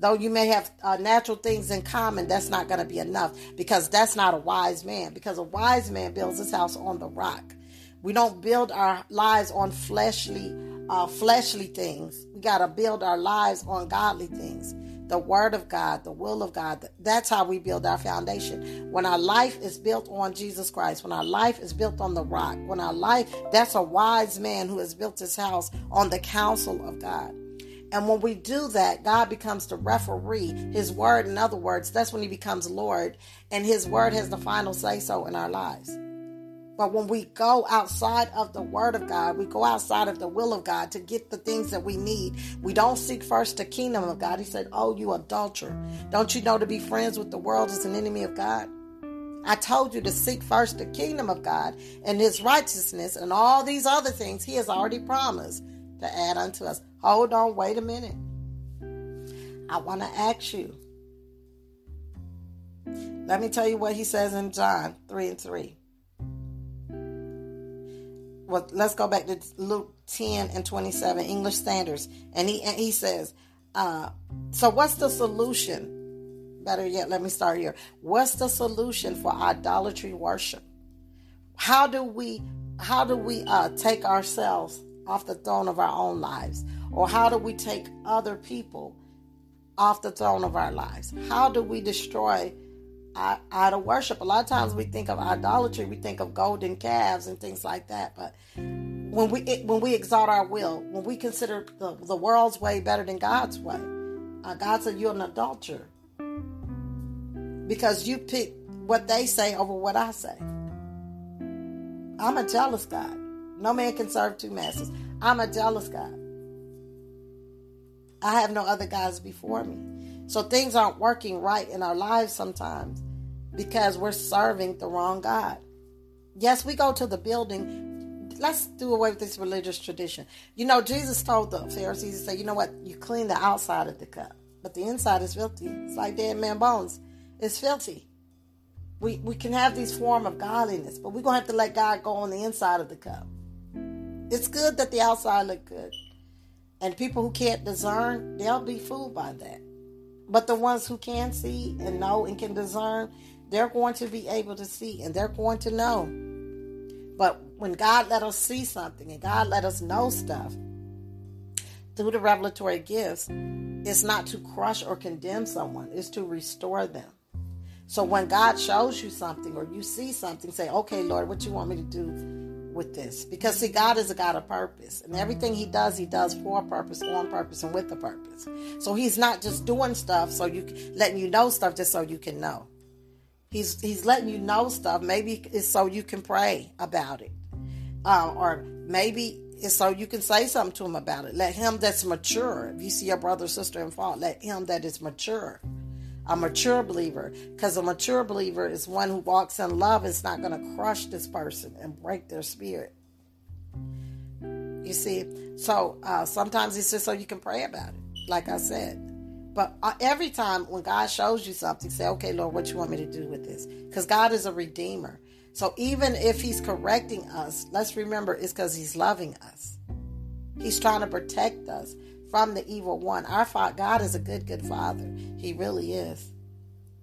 Though you may have uh, natural things in common, that's not going to be enough because that's not a wise man. Because a wise man builds his house on the rock. We don't build our lives on fleshly, uh, fleshly things. We got to build our lives on godly things. The word of God, the will of God. That's how we build our foundation. When our life is built on Jesus Christ, when our life is built on the rock, when our life, that's a wise man who has built his house on the counsel of God. And when we do that, God becomes the referee. His word, in other words, that's when he becomes Lord, and his word has the final say so in our lives. But when we go outside of the word of God, we go outside of the will of God to get the things that we need. We don't seek first the kingdom of God. He said, Oh, you adulterer. Don't you know to be friends with the world is an enemy of God? I told you to seek first the kingdom of God and his righteousness and all these other things he has already promised to add unto us. Hold on, wait a minute. I want to ask you. Let me tell you what he says in John 3 and 3. Well, let's go back to Luke 10 and 27, English Standards. And he, and he says, uh, So, what's the solution? Better yet, let me start here. What's the solution for idolatry worship? How do we how do we uh, take ourselves off the throne of our own lives? Or how do we take other people off the throne of our lives? How do we destroy idol worship? A lot of times we think of idolatry, we think of golden calves and things like that. But when we when we exalt our will, when we consider the, the world's way better than God's way, uh, God said you're an adulterer because you pick what they say over what I say. I'm a jealous God. No man can serve two masters. I'm a jealous God. I have no other gods before me. So things aren't working right in our lives sometimes because we're serving the wrong God. Yes, we go to the building. Let's do away with this religious tradition. You know, Jesus told the Pharisees, to say, you know what? You clean the outside of the cup, but the inside is filthy. It's like dead man bones. It's filthy. We, we can have these form of godliness, but we're going to have to let God go on the inside of the cup. It's good that the outside look good. And people who can't discern, they'll be fooled by that. But the ones who can see and know and can discern, they're going to be able to see and they're going to know. But when God let us see something and God let us know stuff through the revelatory gifts, it's not to crush or condemn someone, it's to restore them. So when God shows you something or you see something, say, okay, Lord, what you want me to do with this because see god is a god of purpose and everything he does he does for a purpose on purpose and with a purpose so he's not just doing stuff so you letting you know stuff just so you can know he's he's letting you know stuff. Maybe it's so you can pray about it. Uh, or maybe it's so you can say something to him about it. Let him that's mature. If you see your brother sister in fault let him that is mature a mature believer. Because a mature believer is one who walks in love. Is not going to crush this person and break their spirit. You see? So uh, sometimes it's just so you can pray about it. Like i said but every time when god shows you something say okay lord what you want me to do with this because god is a redeemer so even if he's correcting us let's remember it's because he's loving us he's trying to protect us from the evil one. Our father, God is a good, good father. He really is.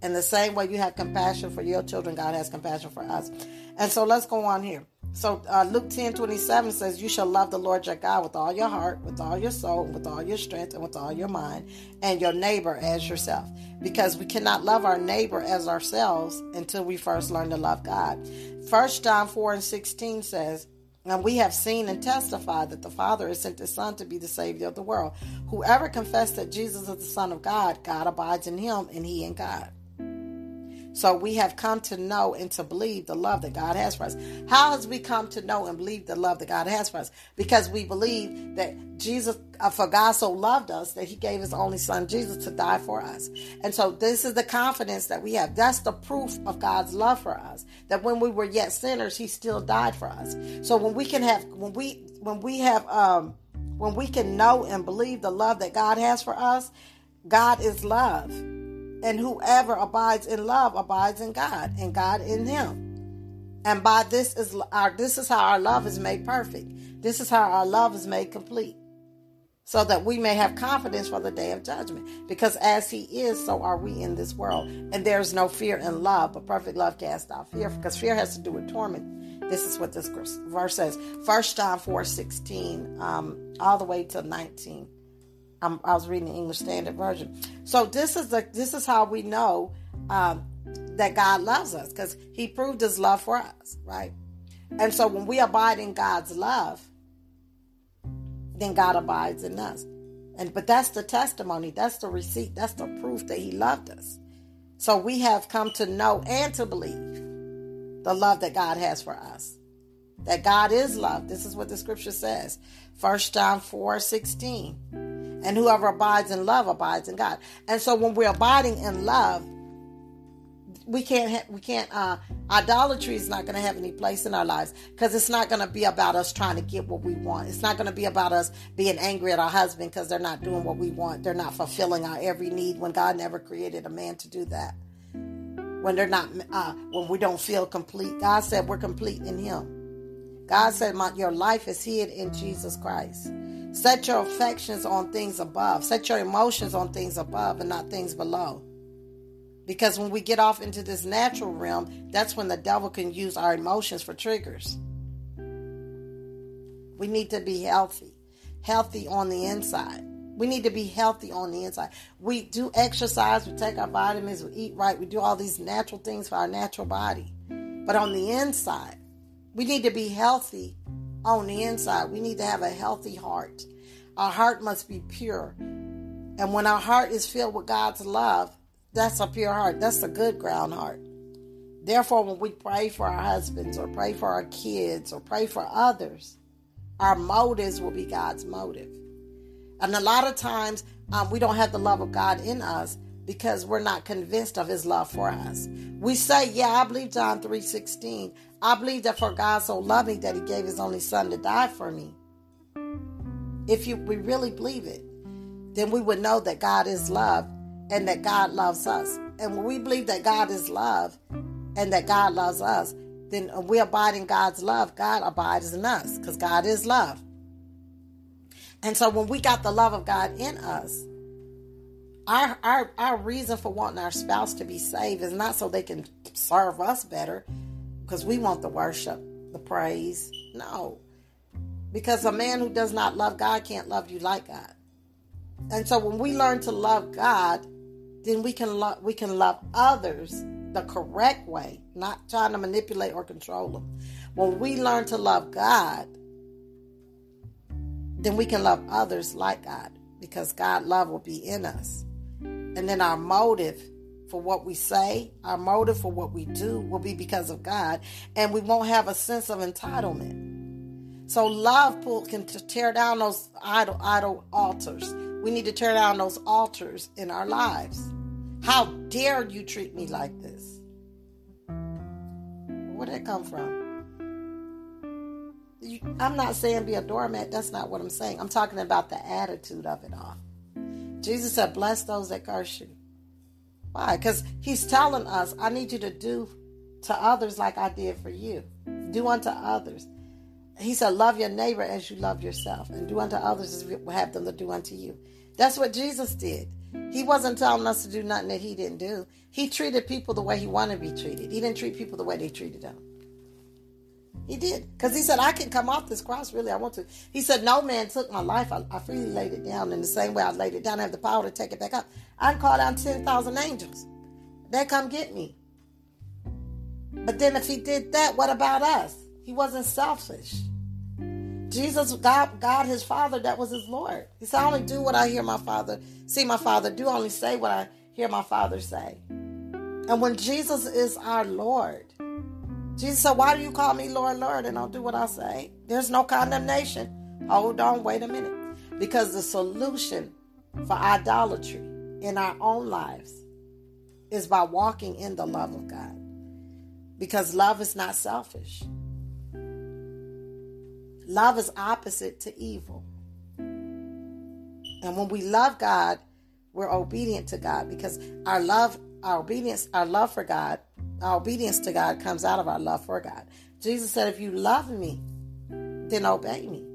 In the same way you have compassion for your children, God has compassion for us. And so let's go on here. So uh, Luke 10 27 says, You shall love the Lord your God with all your heart, with all your soul, with all your strength, and with all your mind, and your neighbor as yourself. Because we cannot love our neighbor as ourselves until we first learn to love God. First John 4 and 16 says, and we have seen and testified that the Father has sent His Son to be the Savior of the world. Whoever confessed that Jesus is the Son of God, God abides in him and he in God. So we have come to know and to believe the love that God has for us. How has we come to know and believe the love that God has for us? Because we believe that Jesus, uh, for God so loved us that he gave his only son Jesus to die for us. And so this is the confidence that we have. That's the proof of God's love for us. That when we were yet sinners, he still died for us. So when we can have, when we, when we have, um, when we can know and believe the love that God has for us, God is love. And whoever abides in love abides in God, and God in him. And by this is our this is how our love is made perfect. This is how our love is made complete. So that we may have confidence for the day of judgment. Because as he is, so are we in this world. And there's no fear in love, but perfect love casts out fear. Because fear has to do with torment. This is what this verse says. First John 4 16, um, all the way to 19. I'm, i was reading the English Standard Version. So this is the this is how we know um, that God loves us because He proved His love for us, right? And so when we abide in God's love, then God abides in us. And but that's the testimony, that's the receipt, that's the proof that He loved us. So we have come to know and to believe the love that God has for us. That God is love. This is what the scripture says. First John 4 16. And whoever abides in love abides in God. And so when we're abiding in love, we can't ha- we can't uh idolatry is not going to have any place in our lives because it's not going to be about us trying to get what we want. It's not going to be about us being angry at our husband because they're not doing what we want. They're not fulfilling our every need when god never created a man to do that. When they're not uh when we don't feel complete. God said we're complete in him. God said my, your life is hid in jesus christ set your affections on things above set your emotions on things above and not things below because when we get off into this natural realm, that's when the devil can use our emotions for triggers. We need to be healthy, healthy on the inside. We need to be healthy on the inside. We do exercise, we take our vitamins, we eat right, we do all these natural things for our natural body. But on the inside, we need to be healthy on the inside. We need to have a healthy heart. Our heart must be pure. And when our heart is filled with God's love, that's a pure heart. That's a good ground heart. Therefore, when we pray for our husbands or pray for our kids or pray for others, our motives will be God's motive. And a lot of times um, we don't have the love of God in us because we're not convinced of his love for us. We say, yeah, I believe John 3:16. I believe that for God so loved me that he gave his only son to die for me. If you we really believe it, then we would know that God is love and that God loves us. And when we believe that God is love and that God loves us, then we abide in God's love. God abides in us because God is love. And so when we got the love of God in us, our, our our reason for wanting our spouse to be saved is not so they can serve us better because we want the worship, the praise. No. Because a man who does not love God can't love you like God. And so when we learn to love God, then we can love we can love others the correct way, not trying to manipulate or control them. When we learn to love God, then we can love others like God because God love will be in us. And then our motive for what we say, our motive for what we do will be because of God, and we won't have a sense of entitlement. So love pull, can tear down those idol idol altars we need to tear down those altars in our lives. How dare you treat me like this? Where did that come from? You, I'm not saying be a doormat. That's not what I'm saying. I'm talking about the attitude of it all. Jesus said, Bless those that curse you. Why? Because he's telling us, I need you to do to others like I did for you. Do unto others. He said, Love your neighbor as you love yourself, and do unto others as you have them to do unto you. That's what Jesus did. He wasn't telling us to do nothing that he didn't do. He treated people the way he wanted to be treated. He didn't treat people the way they treated him. He did. Because he said, I can come off this cross, really, I want to. He said, No man took my life. I, I freely laid it down in the same way I laid it down. I have the power to take it back up. I can call down 10,000 angels. They come get me. But then if he did that, what about us? He wasn't selfish. Jesus, God, God, his father, that was his Lord. He said, I only do what I hear my father, see my father do, only say what I hear my father say. And when Jesus is our Lord, Jesus said, Why do you call me Lord, Lord, and don't do what I say? There's no condemnation. Hold on, wait a minute. Because the solution for idolatry in our own lives is by walking in the love of God. Because love is not selfish. Love is opposite to evil. And when we love God, we're obedient to God because our love, our obedience, our love for God, our obedience to God comes out of our love for God. Jesus said, If you love me, then obey me.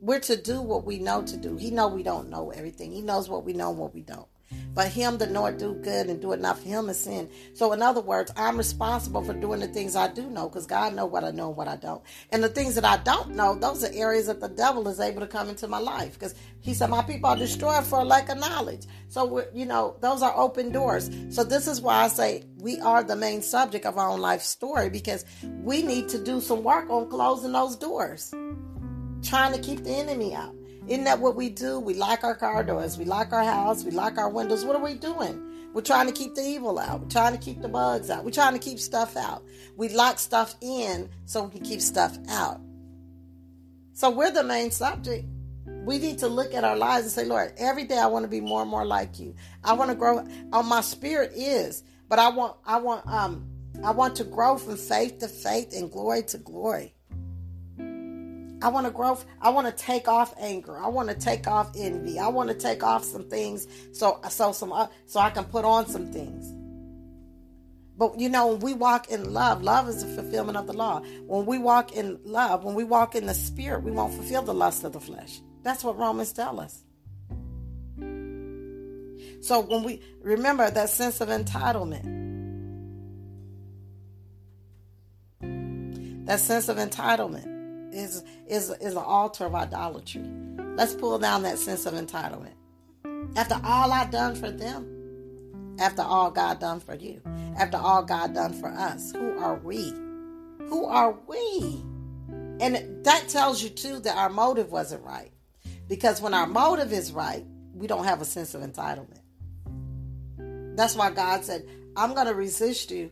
We're to do what we know to do. He know we don't know everything. He knows what we know and what we don't. But him that know it do good and do not for him is sin. So in other words, I'm responsible for doing the things I do know because God know what I know and what I don't. And the things that I don't know, those are areas that the devil is able to come into my life because he said my people are destroyed for lack of knowledge. So you know those are open doors. So this is why I say we are the main subject of our own life story because we need to do some work on closing those doors, trying to keep the enemy out. Isn't that what we do? We lock our car doors, we lock our house, we lock our windows. What are we doing? We're trying to keep the evil out. We're trying to keep the bugs out. We're trying to keep stuff out. We lock stuff in so we can keep stuff out. So we're the main subject. We need to look at our lives and say, Lord, every day I want to be more and more like you. I want to grow. Oh, my spirit is, but I want, I want, um, I want to grow from faith to faith and glory to glory. I want to grow. I want to take off anger. I want to take off envy. I want to take off some things so so some uh, so I can put on some things. But you know, when we walk in love, love is the fulfillment of the law. When we walk in love, when we walk in the spirit, we won't fulfill the lust of the flesh. That's what Romans tell us. So when we remember that sense of entitlement, that sense of entitlement is is is an altar of idolatry. Let's pull down that sense of entitlement. After all I've done for them, after all God done for you, after all God done for us, who are we? Who are we? And that tells you too that our motive wasn't right. Because when our motive is right, we don't have a sense of entitlement. That's why God said, I'm going to resist you.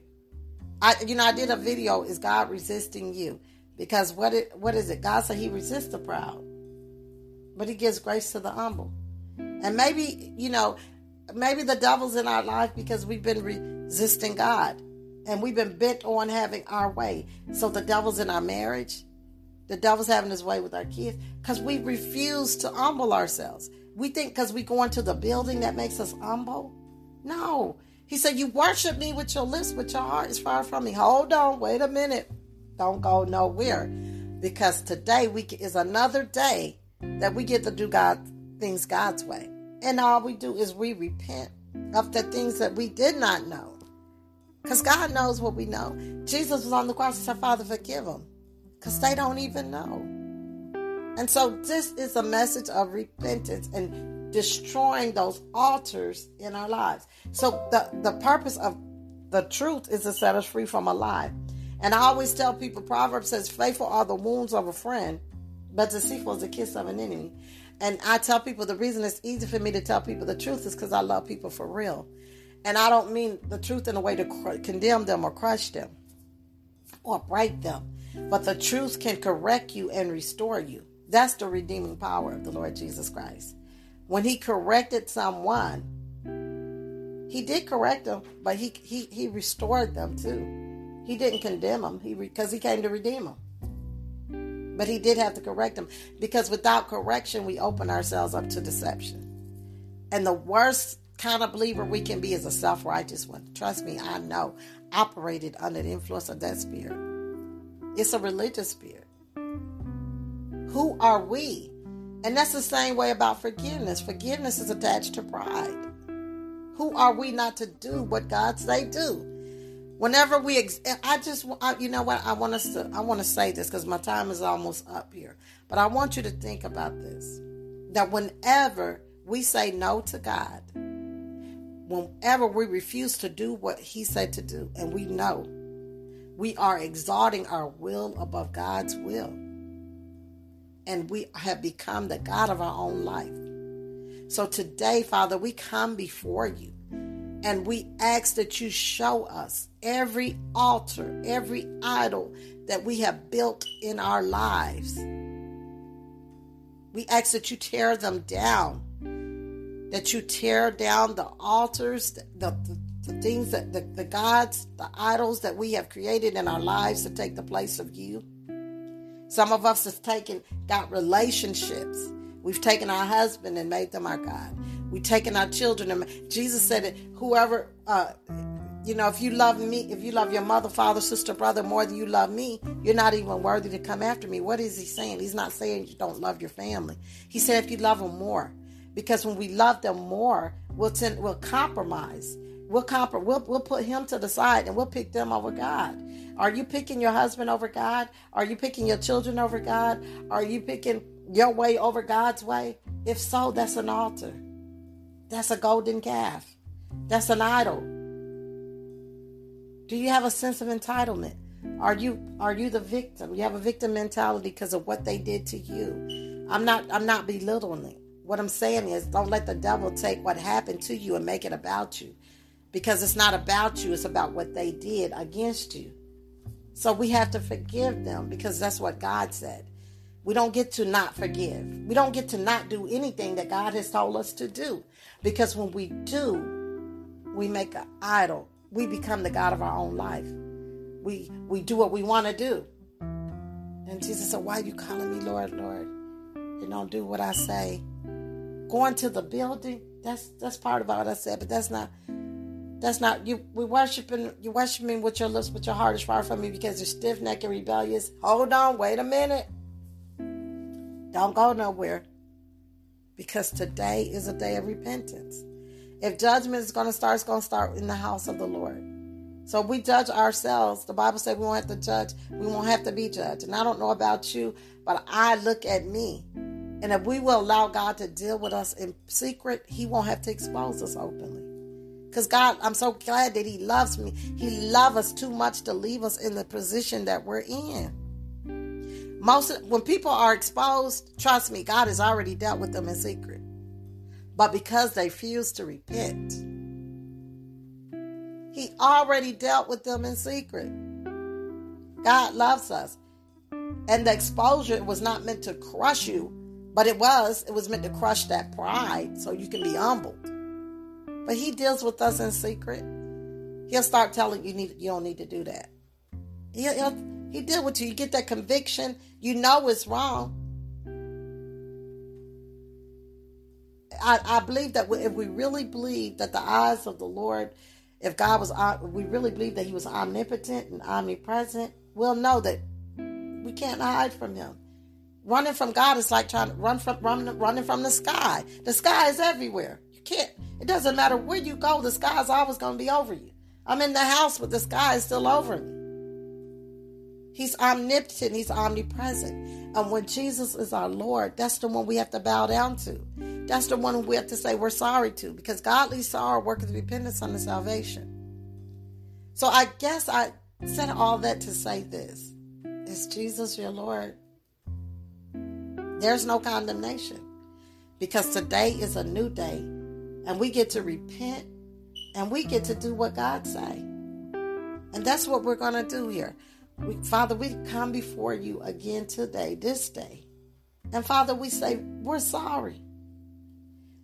I, you know, I did a video, Is God resisting you? Because what it, what is it? God said He resists the proud, but He gives grace to the humble. And maybe you know, maybe the devil's in our life because we've been resisting God, and we've been bent on having our way. So the devil's in our marriage. The devil's having his way with our kids because we refuse to humble ourselves. We think because we go into the building that makes us humble. No. He said, You worship me with your lips, but your heart is far from me. Hold on, wait a minute. Don't go nowhere. Because today we is another day that we get to do God things God's way. And all we do is we repent of the things that we did not know. Because God knows what we know. Jesus was on the cross and said, Father, forgive them. Because they don't even know. And so this is a message of repentance and destroying those altars in our lives. So the, the purpose of the truth is to set us free from a lie. And I always tell people, Proverbs says, faithful are the wounds of a friend, but deceitful is the kiss of an enemy. And I tell people the reason it's easy for me to tell people the truth is because I love people for real. And I don't mean the truth in a way to condemn them or crush them or break them. But the truth can correct you and restore you. That's the redeeming power of the Lord Jesus Christ. When he corrected someone, he did correct them, but he, he, he restored them too. He didn't condemn him he because he came to redeem him. But he did have to correct him because without correction, we open ourselves up to deception. And the worst kind of believer we can be is a self righteous one. Trust me, I know. Operated under the influence of that spirit. It's a religious spirit. Who are we? And that's the same way about forgiveness. Forgiveness is attached to pride. Who are we not to do what God say do? Whenever we ex- i just I, you know what? I want us to i want to say this because my time is almost up here. But i want you to think about this that whenever we say no to god whenever we refuse to do what he said to do and we know we are exalting our will above god's will and we have become the god of our own life. So today father we come before you and we ask that you show us every altar, every idol that we have built in our lives. We ask that you tear them down, that you tear down the altars, the, the, the things that the, the gods, the idols that we have created in our lives to take the place of you. Some of us have taken, got relationships. We've taken our husband and made them our God. We've taken our children and Jesus said that whoever uh, you know, if you love me, if you love your mother, father, sister, brother more than you love me, you're not even worthy to come after me. What is he saying? He's not saying you don't love your family. He said if you love them more. Because when we love them more, we'll tend, we'll compromise. We'll compr- we'll we'll put him to the side and we'll pick them over God. Are you picking your husband over God? Are you picking your children over God? Are you picking your way over God's way? If so, that's an altar. That's a golden calf. That's an idol. Do you have a sense of entitlement? Are you are you the victim? You have a victim mentality because of what they did to you. I'm not I'm not belittling it. What I'm saying is don't let the devil take what happened to you and make it about you. Because it's not about you, it's about what they did against you. So we have to forgive them because that's what God said. We don't get to not forgive. We don't get to not do anything that God has told us to do. Because when we do, we make an idol. We become the God of our own life. We we do what we want to do. And Jesus said, Why are you calling me Lord, Lord? You don't do what I say. Going to the building, that's that's part of what I said, but that's not that's not you. We worshiping you worshiping with your lips, but your heart is far from me because you're stiff necked and rebellious. Hold on, wait a minute. Don't go nowhere, because today is a day of repentance. If judgment is going to start, it's going to start in the house of the Lord. So we judge ourselves, the Bible says we won't have to judge. We won't have to be judged. And I don't know about you, but I look at me. And if we will allow God to deal with us in secret, He won't have to expose us openly. Because God, I'm so glad that He loves me. He loves us too much to leave us in the position that we're in. Most when people are exposed, trust me, God has already dealt with them in secret. But because they refuse to repent, He already dealt with them in secret. God loves us. And the exposure was not meant to crush you, but it was. It was meant to crush that pride so you can be humbled. But he deals with us in secret. He'll start telling you need you don't need to do that. He'll, he'll he deal with you. You get that conviction. You know it's wrong. I, I believe that if we really believe that the eyes of the Lord, if God was, uh, we really believe that He was omnipotent and omnipresent, we'll know that we can't hide from Him. Running from God is like trying to run from run, running from the sky. The sky is everywhere. You can't. It doesn't matter where you go. The sky is always going to be over you. I'm in the house, but the sky is still over me. He's omnipotent. He's omnipresent. And when Jesus is our Lord, that's the one we have to bow down to. That's the one we have to say we're sorry to because godly sorrow worketh repentance unto salvation. So I guess I said all that to say this. Is Jesus your Lord? There's no condemnation because today is a new day and we get to repent and we get to do what God say. And that's what we're going to do here. We, Father, we come before you again today, this day. And Father, we say, we're sorry.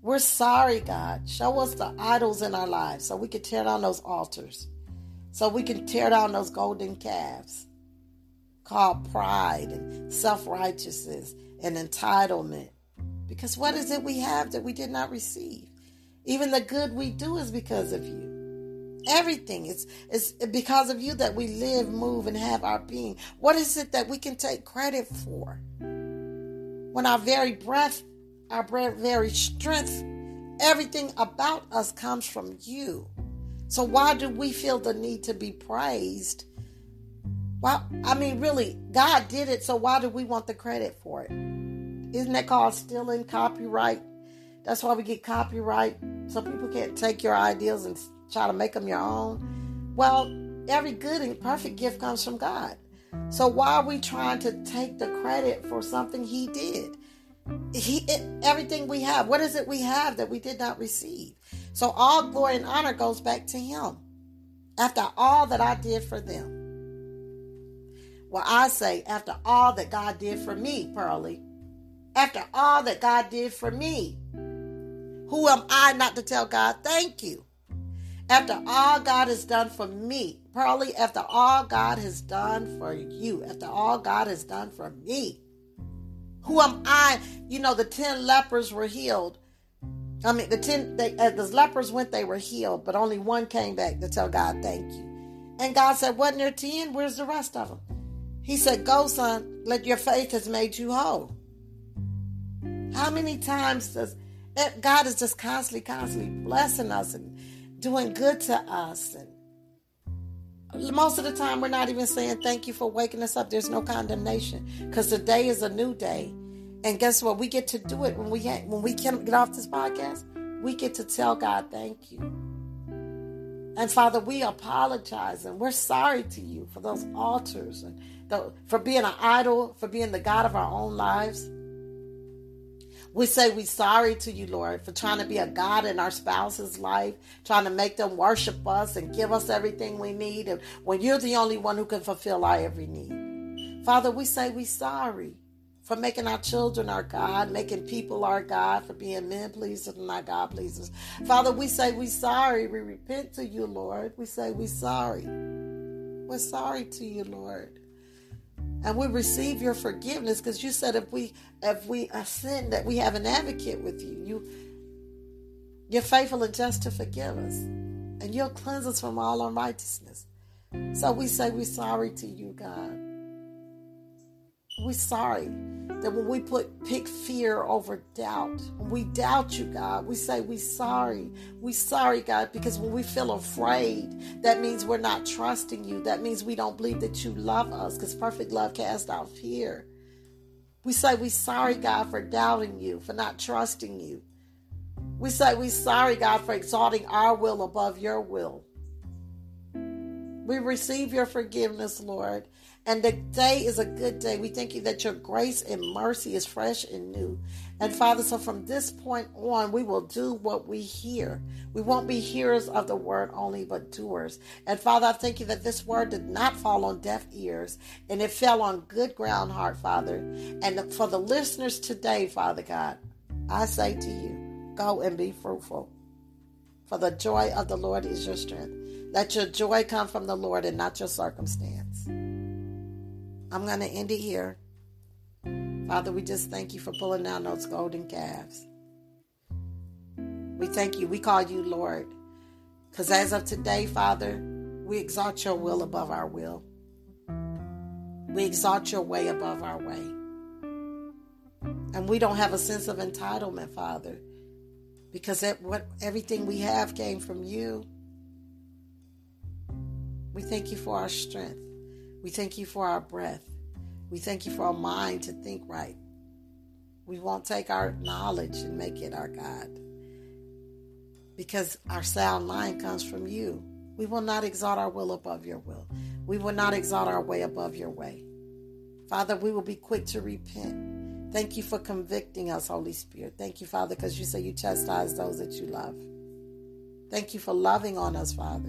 We're sorry, God. Show us the idols in our lives so we can tear down those altars, so we can tear down those golden calves called pride and self righteousness and entitlement. Because what is it we have that we did not receive? Even the good we do is because of you. Everything is is because of you that we live, move, and have our being. What is it that we can take credit for? When our very breath, our very strength, everything about us comes from you. So why do we feel the need to be praised? Well, I mean, really, God did it, so why do we want the credit for it? Isn't that called stealing copyright? That's why we get copyright, so people can't take your ideas and try to make them your own. Well, every good and perfect gift comes from God. So why are we trying to take the credit for something He did? He, it, everything we have. What is it we have that we did not receive? So all glory and honor goes back to Him. After all that I did for them. Well, I say, after all that God did for me, Pearlie, after all that God did for me. Who am I not to tell God thank you? After all God has done for me, Pearlie, after all God has done for you, after all God has done for me, who am I? You know, the 10 lepers were healed. I mean, the ten, they, as the lepers went, they were healed, but only one came back to tell God thank you. And God said, Wasn't there ten? Where's the rest of them? He said, Go, son, let your faith has made you whole. How many times does eh, God is just constantly, constantly blessing us and doing good to us? And most of the time, we're not even saying thank you for waking us up. There's no condemnation because today is a new day. And guess what? We get to do it when we when we can get off this podcast. We get to tell God thank you. And Father, we apologize and we're sorry to you for those altars and the, for being an idol, for being the God of our own lives. We say we sorry to you, Lord, for trying to be a God in our spouse's life, trying to make them worship us and give us everything we need, and when you're the only one who can fulfill our every need. Father, we say we sorry for making our children our God, making people our God, for being men pleasers and not God pleasers. Father, we say we sorry. We repent to you, Lord. We say we sorry. We're sorry to you, Lord. And we receive your forgiveness because you said if we if we uh, sin that we have an advocate with you. You you're faithful and just to forgive us. And you'll cleanse us from all unrighteousness. So we say we're sorry to you, God. We're sorry that when we put pick fear over doubt, we doubt you, God, we say we sorry. We sorry, God, because when we feel afraid, that means we're not trusting you. That means we don't believe that you love us, because perfect love casts out fear. We say we sorry, God, for doubting you, for not trusting you. We say we sorry, God, for exalting our will above your will. We receive your forgiveness, Lord. And the day is a good day. We thank you that your grace and mercy is fresh and new. And Father, so from this point on, we will do what we hear. We won't be hearers of the word only, but doers. And Father, I thank you that this word did not fall on deaf ears and it fell on good ground, heart, Father. And for the listeners today, Father God, I say to you, go and be fruitful. For the joy of the Lord is your strength. Let your joy come from the Lord and not your circumstance. I'm going to end it here. Father, we just thank you for pulling down those golden calves. We thank you. We call you Lord. Because as of today, Father, we exalt your will above our will. We exalt your way above our way. And we don't have a sense of entitlement, Father, because what everything we have came from you. We thank you for our strength. We thank you for our breath. We thank you for our mind to think right. We won't take our knowledge and make it our God because our sound mind comes from you. We will not exalt our will above your will. We will not exalt our way above your way. Father, we will be quick to repent. Thank you for convicting us, Holy Spirit. Thank you, Father, because you say you chastise those that you love. Thank you for loving on us, Father,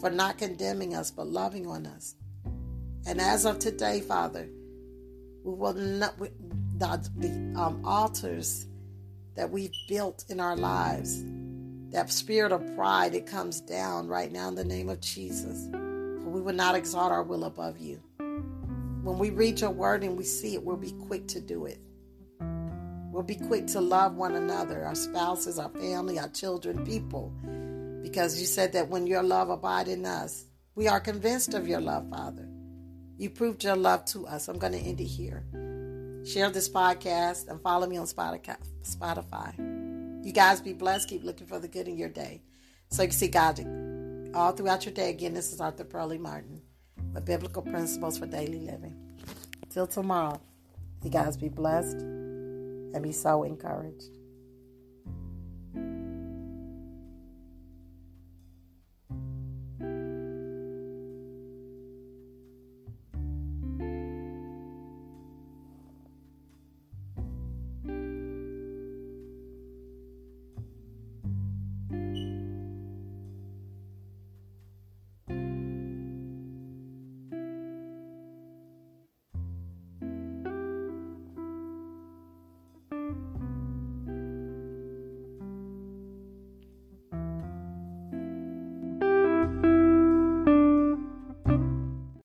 for not condemning us, but loving on us. And as of today, Father, we will not, we, the, the um, altars that we've built in our lives, that spirit of pride, it comes down right now in the name of Jesus. For we will not exalt our will above you. When we read your word and we see it, we'll be quick to do it. We'll be quick to love one another, our spouses, our family, our children, people. Because you said that when your love abide in us, we are convinced of your love, Father. You proved your love to us. I'm going to end it here. Share this podcast and follow me on Spotify. You guys be blessed. Keep looking for the good in your day. So you can see God all throughout your day. Again, this is Arthur Pearlie Martin with Biblical Principles for Daily Living. Till tomorrow, you guys be blessed and be so encouraged.